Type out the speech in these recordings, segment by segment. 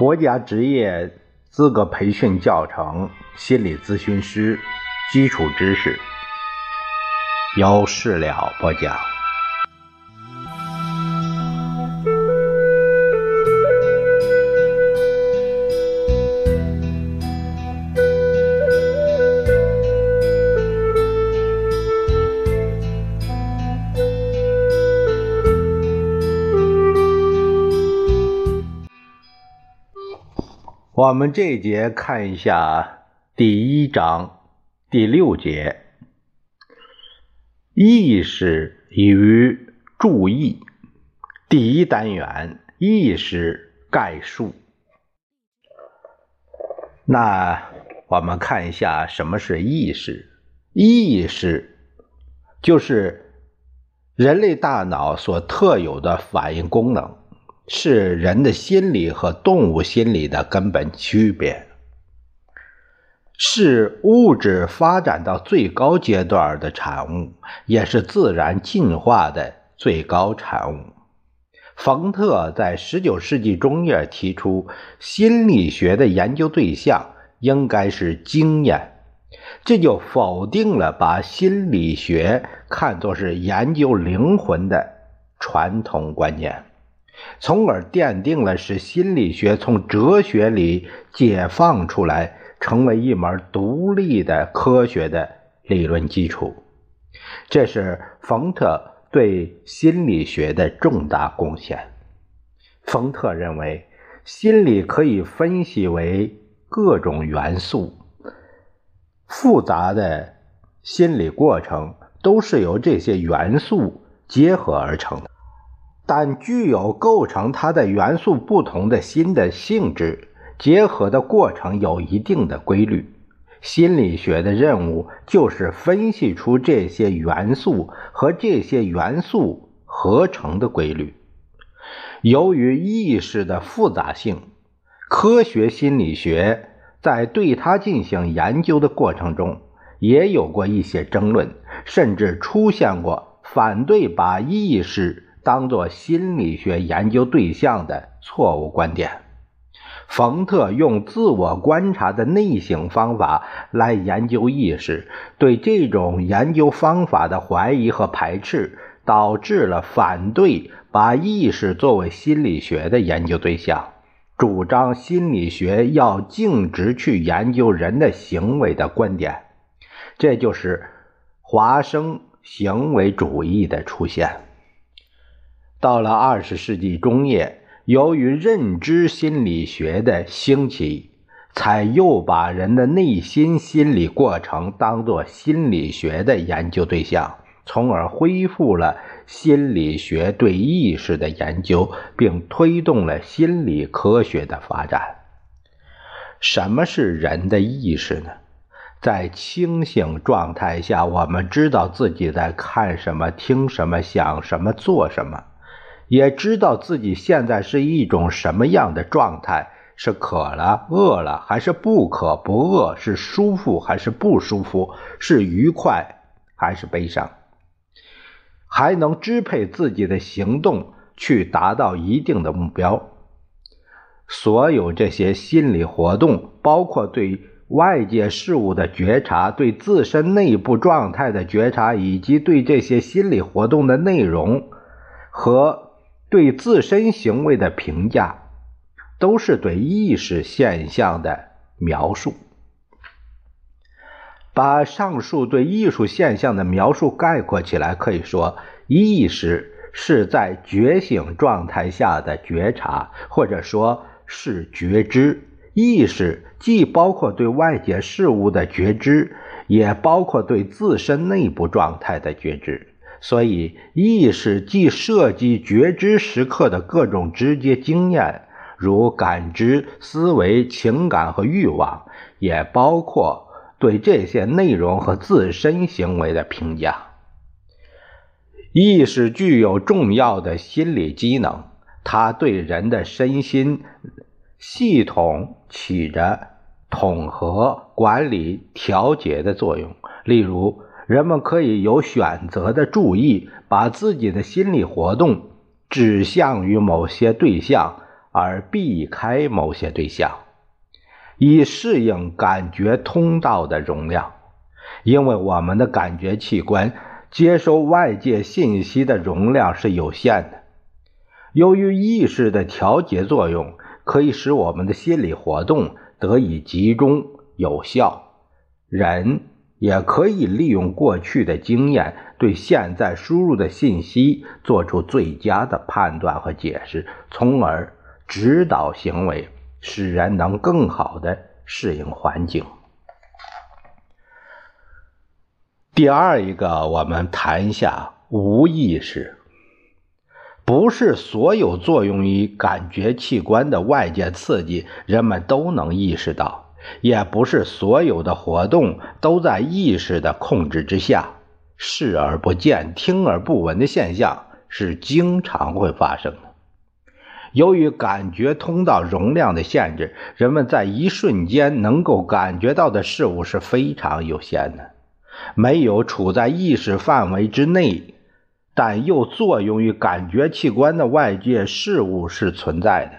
国家职业资格培训教程《心理咨询师基础知识》，由事了播讲。我们这节看一下第一章第六节，意识与注意。第一单元意识概述。那我们看一下什么是意识？意识就是人类大脑所特有的反应功能。是人的心理和动物心理的根本区别，是物质发展到最高阶段的产物，也是自然进化的最高产物。冯特在19世纪中叶提出，心理学的研究对象应该是经验，这就否定了把心理学看作是研究灵魂的传统观念。从而奠定了使心理学从哲学里解放出来，成为一门独立的科学的理论基础。这是冯特对心理学的重大贡献。冯特认为，心理可以分析为各种元素，复杂的心理过程都是由这些元素结合而成的。但具有构成它的元素不同的新的性质结合的过程有一定的规律。心理学的任务就是分析出这些元素和这些元素合成的规律。由于意识的复杂性，科学心理学在对它进行研究的过程中也有过一些争论，甚至出现过反对把意识。当做心理学研究对象的错误观点。冯特用自我观察的内省方法来研究意识，对这种研究方法的怀疑和排斥，导致了反对把意识作为心理学的研究对象，主张心理学要径直去研究人的行为的观点。这就是华生行为主义的出现。到了二十世纪中叶，由于认知心理学的兴起，才又把人的内心心理过程当作心理学的研究对象，从而恢复了心理学对意识的研究，并推动了心理科学的发展。什么是人的意识呢？在清醒状态下，我们知道自己在看什么、听什么、想什么、做什么。也知道自己现在是一种什么样的状态，是渴了、饿了，还是不渴不饿？是舒服还是不舒服？是愉快还是悲伤？还能支配自己的行动，去达到一定的目标。所有这些心理活动，包括对外界事物的觉察、对自身内部状态的觉察，以及对这些心理活动的内容和。对自身行为的评价，都是对意识现象的描述。把上述对艺术现象的描述概括起来，可以说，意识是在觉醒状态下的觉察，或者说是觉知。意识既包括对外界事物的觉知，也包括对自身内部状态的觉知。所以，意识既涉及觉知时刻的各种直接经验，如感知、思维、情感和欲望，也包括对这些内容和自身行为的评价。意识具有重要的心理机能，它对人的身心系统起着统合、管理、调节的作用。例如，人们可以有选择的注意，把自己的心理活动指向于某些对象，而避开某些对象，以适应感觉通道的容量。因为我们的感觉器官接收外界信息的容量是有限的。由于意识的调节作用，可以使我们的心理活动得以集中有效。人也可以利用过去的经验，对现在输入的信息做出最佳的判断和解释，从而指导行为，使人能更好的适应环境。第二一个，我们谈一下无意识。不是所有作用于感觉器官的外界刺激，人们都能意识到；也不是所有的活动都在意识的控制之下。视而不见、听而不闻的现象是经常会发生的。由于感觉通道容量的限制，人们在一瞬间能够感觉到的事物是非常有限的，没有处在意识范围之内。但又作用于感觉器官的外界事物是存在的，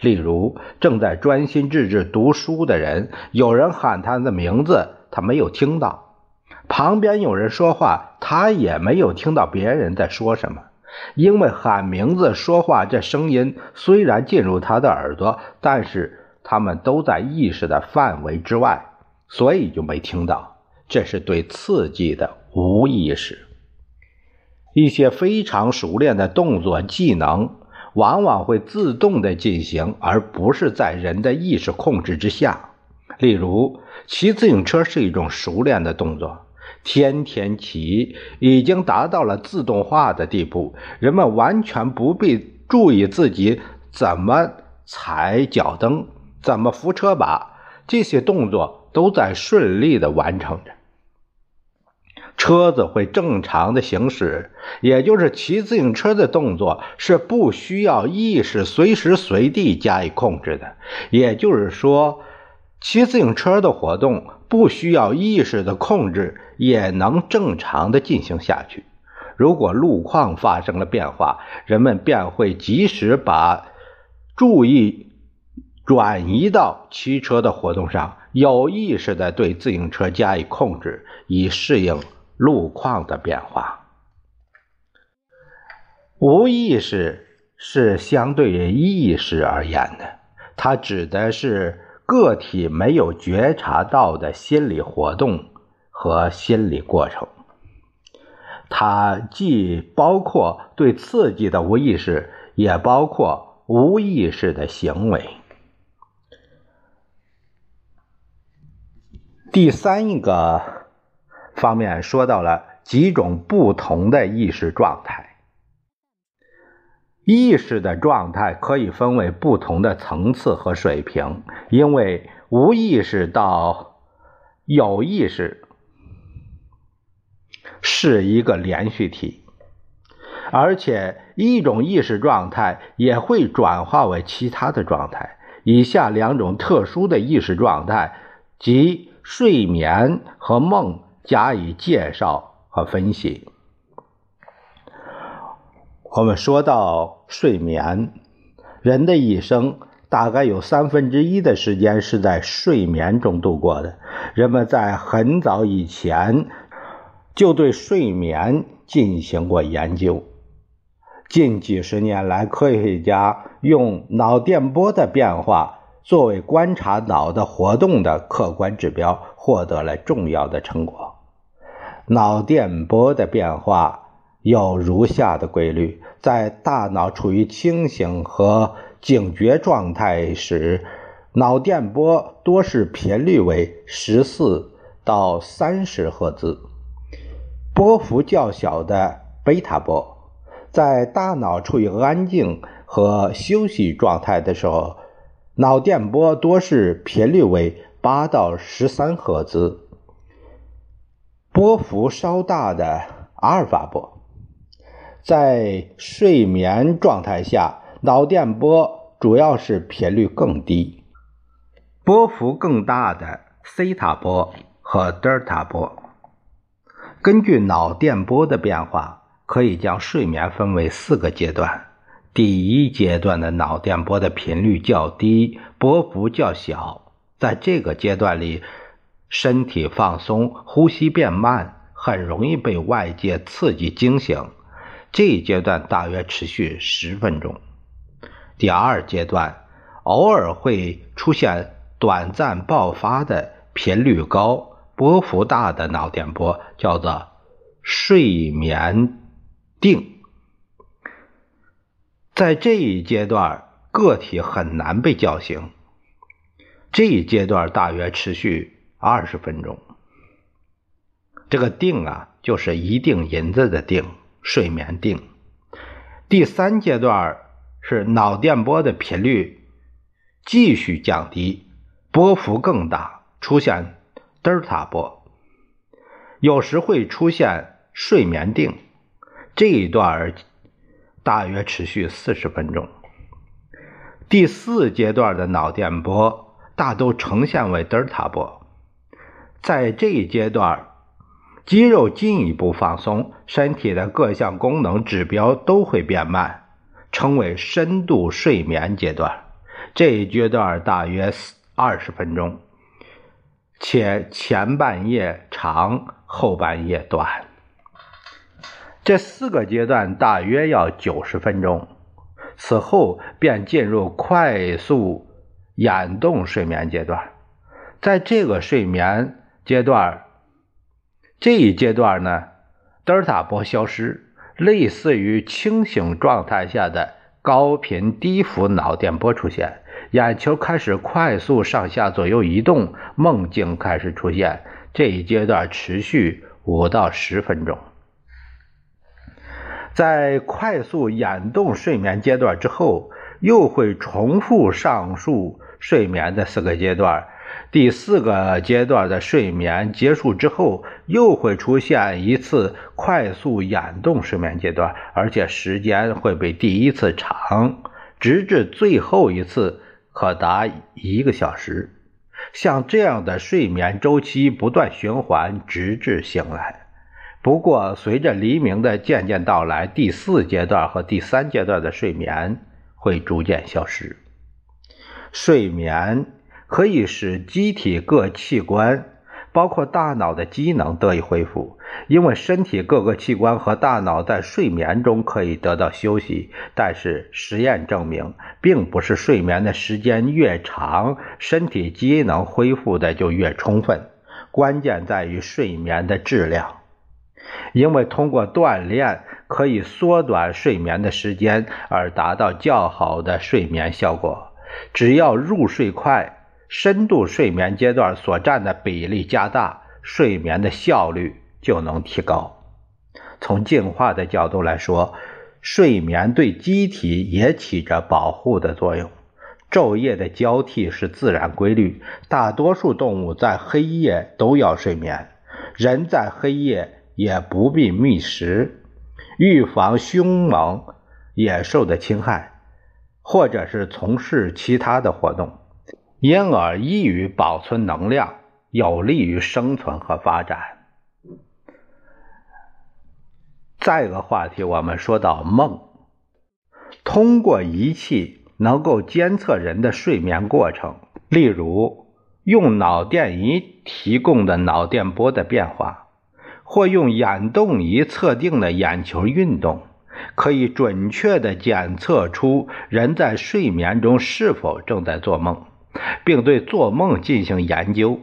例如正在专心致志读书的人，有人喊他的名字，他没有听到；旁边有人说话，他也没有听到别人在说什么。因为喊名字、说话这声音虽然进入他的耳朵，但是他们都在意识的范围之外，所以就没听到。这是对刺激的无意识。一些非常熟练的动作技能往往会自动的进行，而不是在人的意识控制之下。例如，骑自行车是一种熟练的动作，天天骑已经达到了自动化的地步，人们完全不必注意自己怎么踩脚蹬、怎么扶车把，这些动作都在顺利的完成着。车子会正常的行驶，也就是骑自行车的动作是不需要意识随时随地加以控制的。也就是说，骑自行车的活动不需要意识的控制，也能正常的进行下去。如果路况发生了变化，人们便会及时把注意转移到骑车的活动上，有意识的对自行车加以控制，以适应。路况的变化，无意识是相对于意识而言的，它指的是个体没有觉察到的心理活动和心理过程。它既包括对刺激的无意识，也包括无意识的行为。第三一个。方面说到了几种不同的意识状态。意识的状态可以分为不同的层次和水平，因为无意识到有意识是一个连续体，而且一种意识状态也会转化为其他的状态。以下两种特殊的意识状态，即睡眠和梦。加以介绍和分析。我们说到睡眠，人的一生大概有三分之一的时间是在睡眠中度过的。人们在很早以前就对睡眠进行过研究。近几十年来，科学家用脑电波的变化作为观察脑的活动的客观指标，获得了重要的成果。脑电波的变化有如下的规律：在大脑处于清醒和警觉状态时，脑电波多是频率为十四到三十赫兹，波幅较小的贝塔波；在大脑处于安静和休息状态的时候，脑电波多是频率为八到十三赫兹。波幅稍大的阿尔法波，在睡眠状态下，脑电波主要是频率更低；波幅更大的西塔波和德尔塔波。根据脑电波的变化，可以将睡眠分为四个阶段：第一阶段的脑电波的频率较低，波幅较小，在这个阶段里，身体放松，呼吸变慢，很容易被外界刺激惊醒。这一阶段大约持续十分钟。第二阶段偶尔会出现短暂爆发的频率高、波幅大的脑电波，叫做睡眠定。在这一阶段，个体很难被叫醒。这一阶段大约持续二十分钟。这个定啊，就是一锭银子的定。睡眠定，第三阶段是脑电波的频率继续降低，波幅更大，出现德尔塔波，有时会出现睡眠定。这一段大约持续四十分钟。第四阶段的脑电波大都呈现为德尔塔波，在这一阶段。肌肉进一步放松，身体的各项功能指标都会变慢，称为深度睡眠阶段。这一阶段大约二十分钟，且前半夜长，后半夜短。这四个阶段大约要九十分钟，此后便进入快速眼动睡眠阶段。在这个睡眠阶段。这一阶段呢，德尔塔波消失，类似于清醒状态下的高频低幅脑电波出现，眼球开始快速上下左右移动，梦境开始出现。这一阶段持续五到十分钟。在快速眼动睡眠阶段之后，又会重复上述睡眠的四个阶段。第四个阶段的睡眠结束之后，又会出现一次快速眼动睡眠阶段，而且时间会比第一次长，直至最后一次可达一个小时。像这样的睡眠周期不断循环，直至醒来。不过，随着黎明的渐渐到来，第四阶段和第三阶段的睡眠会逐渐消失。睡眠。可以使机体各器官，包括大脑的机能得以恢复，因为身体各个器官和大脑在睡眠中可以得到休息。但是实验证明，并不是睡眠的时间越长，身体机能恢复的就越充分。关键在于睡眠的质量，因为通过锻炼可以缩短睡眠的时间，而达到较好的睡眠效果。只要入睡快。深度睡眠阶段所占的比例加大，睡眠的效率就能提高。从进化的角度来说，睡眠对机体也起着保护的作用。昼夜的交替是自然规律，大多数动物在黑夜都要睡眠，人在黑夜也不必觅食，预防凶猛野兽的侵害，或者是从事其他的活动。因而易于保存能量，有利于生存和发展。再一个话题，我们说到梦，通过仪器能够监测人的睡眠过程，例如用脑电仪提供的脑电波的变化，或用眼动仪测定的眼球运动，可以准确的检测出人在睡眠中是否正在做梦。并对做梦进行研究。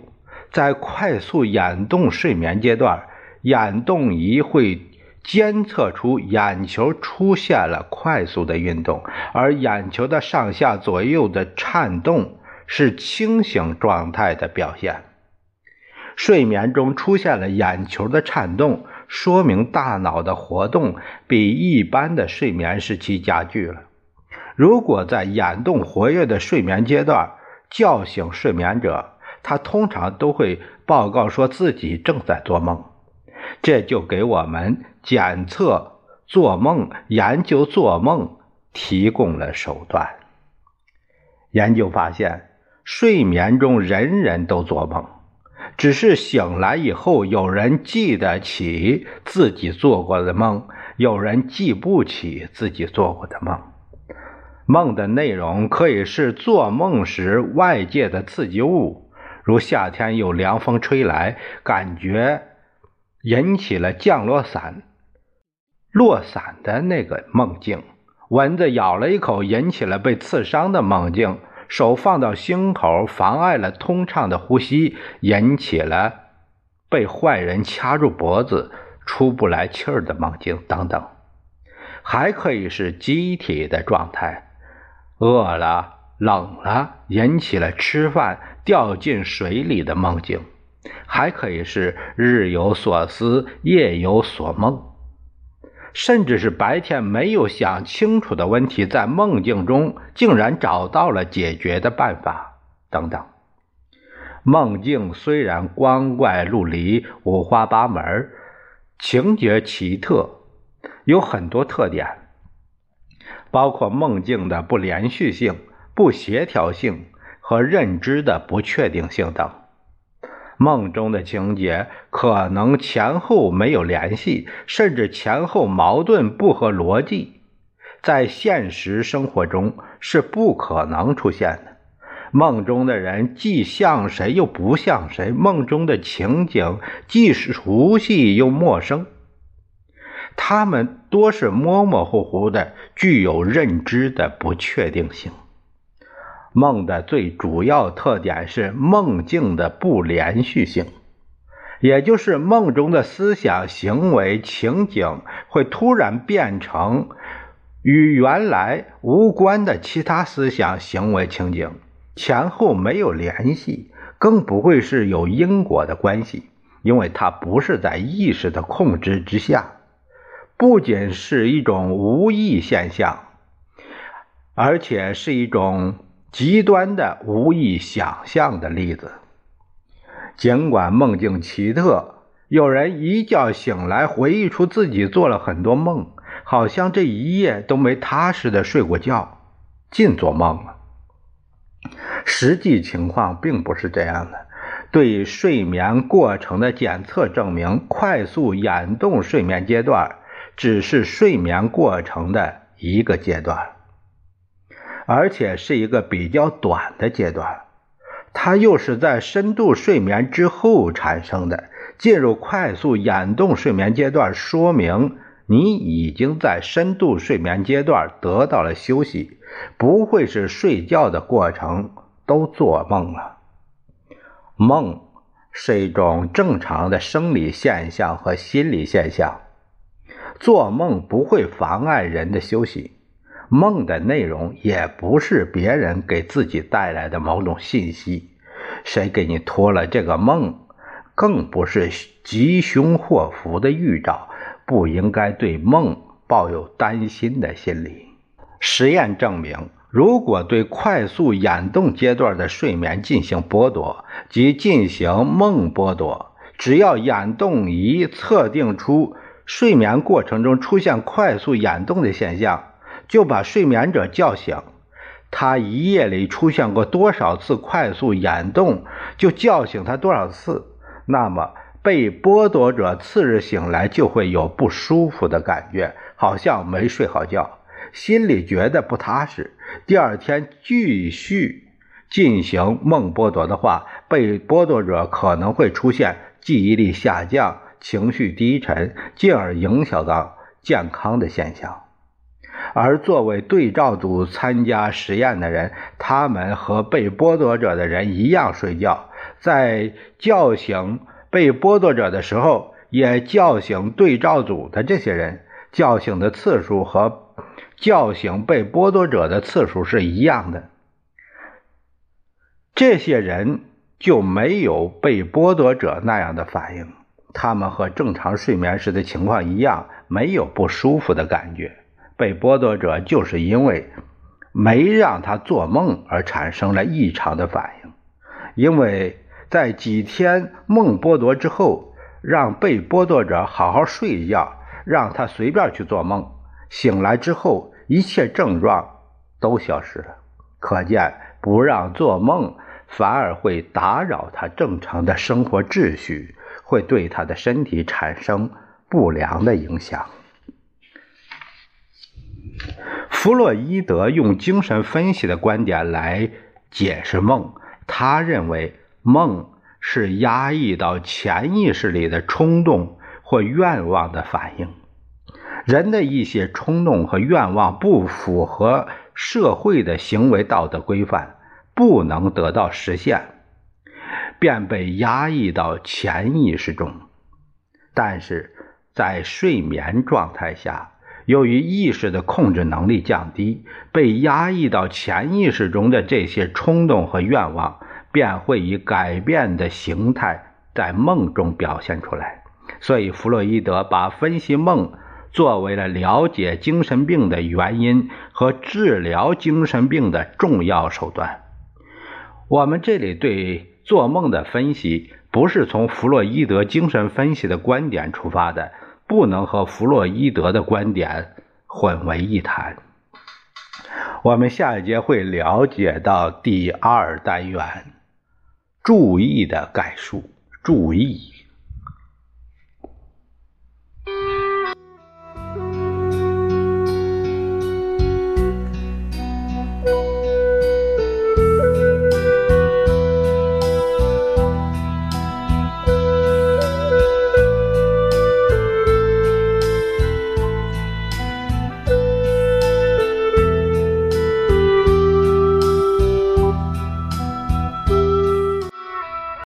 在快速眼动睡眠阶段，眼动仪会监测出眼球出现了快速的运动，而眼球的上下左右的颤动是清醒状态的表现。睡眠中出现了眼球的颤动，说明大脑的活动比一般的睡眠时期加剧了。如果在眼动活跃的睡眠阶段，叫醒睡眠者，他通常都会报告说自己正在做梦，这就给我们检测做梦、研究做梦提供了手段。研究发现，睡眠中人人都做梦，只是醒来以后，有人记得起自己做过的梦，有人记不起自己做过的梦。梦的内容可以是做梦时外界的刺激物，如夏天有凉风吹来，感觉引起了降落伞落伞的那个梦境；蚊子咬了一口，引起了被刺伤的梦境；手放到心口，妨碍了通畅的呼吸，引起了被坏人掐住脖子出不来气儿的梦境等等。还可以是机体的状态。饿了、冷了，引起了吃饭、掉进水里的梦境，还可以是日有所思、夜有所梦，甚至是白天没有想清楚的问题，在梦境中竟然找到了解决的办法，等等。梦境虽然光怪陆离、五花八门，情节奇特，有很多特点。包括梦境的不连续性、不协调性和认知的不确定性等。梦中的情节可能前后没有联系，甚至前后矛盾不合逻辑，在现实生活中是不可能出现的。梦中的人既像谁又不像谁，梦中的情景既是熟悉又陌生。他们多是模模糊糊的，具有认知的不确定性。梦的最主要特点是梦境的不连续性，也就是梦中的思想、行为、情景会突然变成与原来无关的其他思想、行为、情景，前后没有联系，更不会是有因果的关系，因为它不是在意识的控制之下。不仅是一种无意现象，而且是一种极端的无意想象的例子。尽管梦境奇特，有人一觉醒来回忆出自己做了很多梦，好像这一夜都没踏实的睡过觉，尽做梦了。实际情况并不是这样的。对睡眠过程的检测证明，快速眼动睡眠阶段。只是睡眠过程的一个阶段，而且是一个比较短的阶段。它又是在深度睡眠之后产生的。进入快速眼动睡眠阶段，说明你已经在深度睡眠阶段得到了休息，不会是睡觉的过程都做梦了。梦是一种正常的生理现象和心理现象。做梦不会妨碍人的休息，梦的内容也不是别人给自己带来的某种信息，谁给你托了这个梦，更不是吉凶祸福的预兆，不应该对梦抱有担心的心理。实验证明，如果对快速眼动阶段的睡眠进行剥夺，即进行梦剥夺，只要眼动仪测定出。睡眠过程中出现快速眼动的现象，就把睡眠者叫醒。他一夜里出现过多少次快速眼动，就叫醒他多少次。那么被剥夺者次日醒来就会有不舒服的感觉，好像没睡好觉，心里觉得不踏实。第二天继续进行梦剥夺的话，被剥夺者可能会出现记忆力下降。情绪低沉，进而影响到健康的现象。而作为对照组参加实验的人，他们和被剥夺者的人一样睡觉，在叫醒被剥夺者的时候，也叫醒对照组的这些人。叫醒的次数和叫醒被剥夺者的次数是一样的。这些人就没有被剥夺者那样的反应。他们和正常睡眠时的情况一样，没有不舒服的感觉。被剥夺者就是因为没让他做梦而产生了异常的反应。因为在几天梦剥夺之后，让被剥夺者好好睡一觉，让他随便去做梦，醒来之后一切症状都消失了。可见，不让做梦反而会打扰他正常的生活秩序。会对他的身体产生不良的影响。弗洛伊德用精神分析的观点来解释梦，他认为梦是压抑到潜意识里的冲动或愿望的反应。人的一些冲动和愿望不符合社会的行为道德规范，不能得到实现，便被压抑到潜意识中。但是在睡眠状态下，由于意识的控制能力降低，被压抑到潜意识中的这些冲动和愿望，便会以改变的形态在梦中表现出来。所以，弗洛伊德把分析梦。作为了了解精神病的原因和治疗精神病的重要手段，我们这里对做梦的分析不是从弗洛伊德精神分析的观点出发的，不能和弗洛伊德的观点混为一谈。我们下一节会了解到第二单元注意的概述，注意。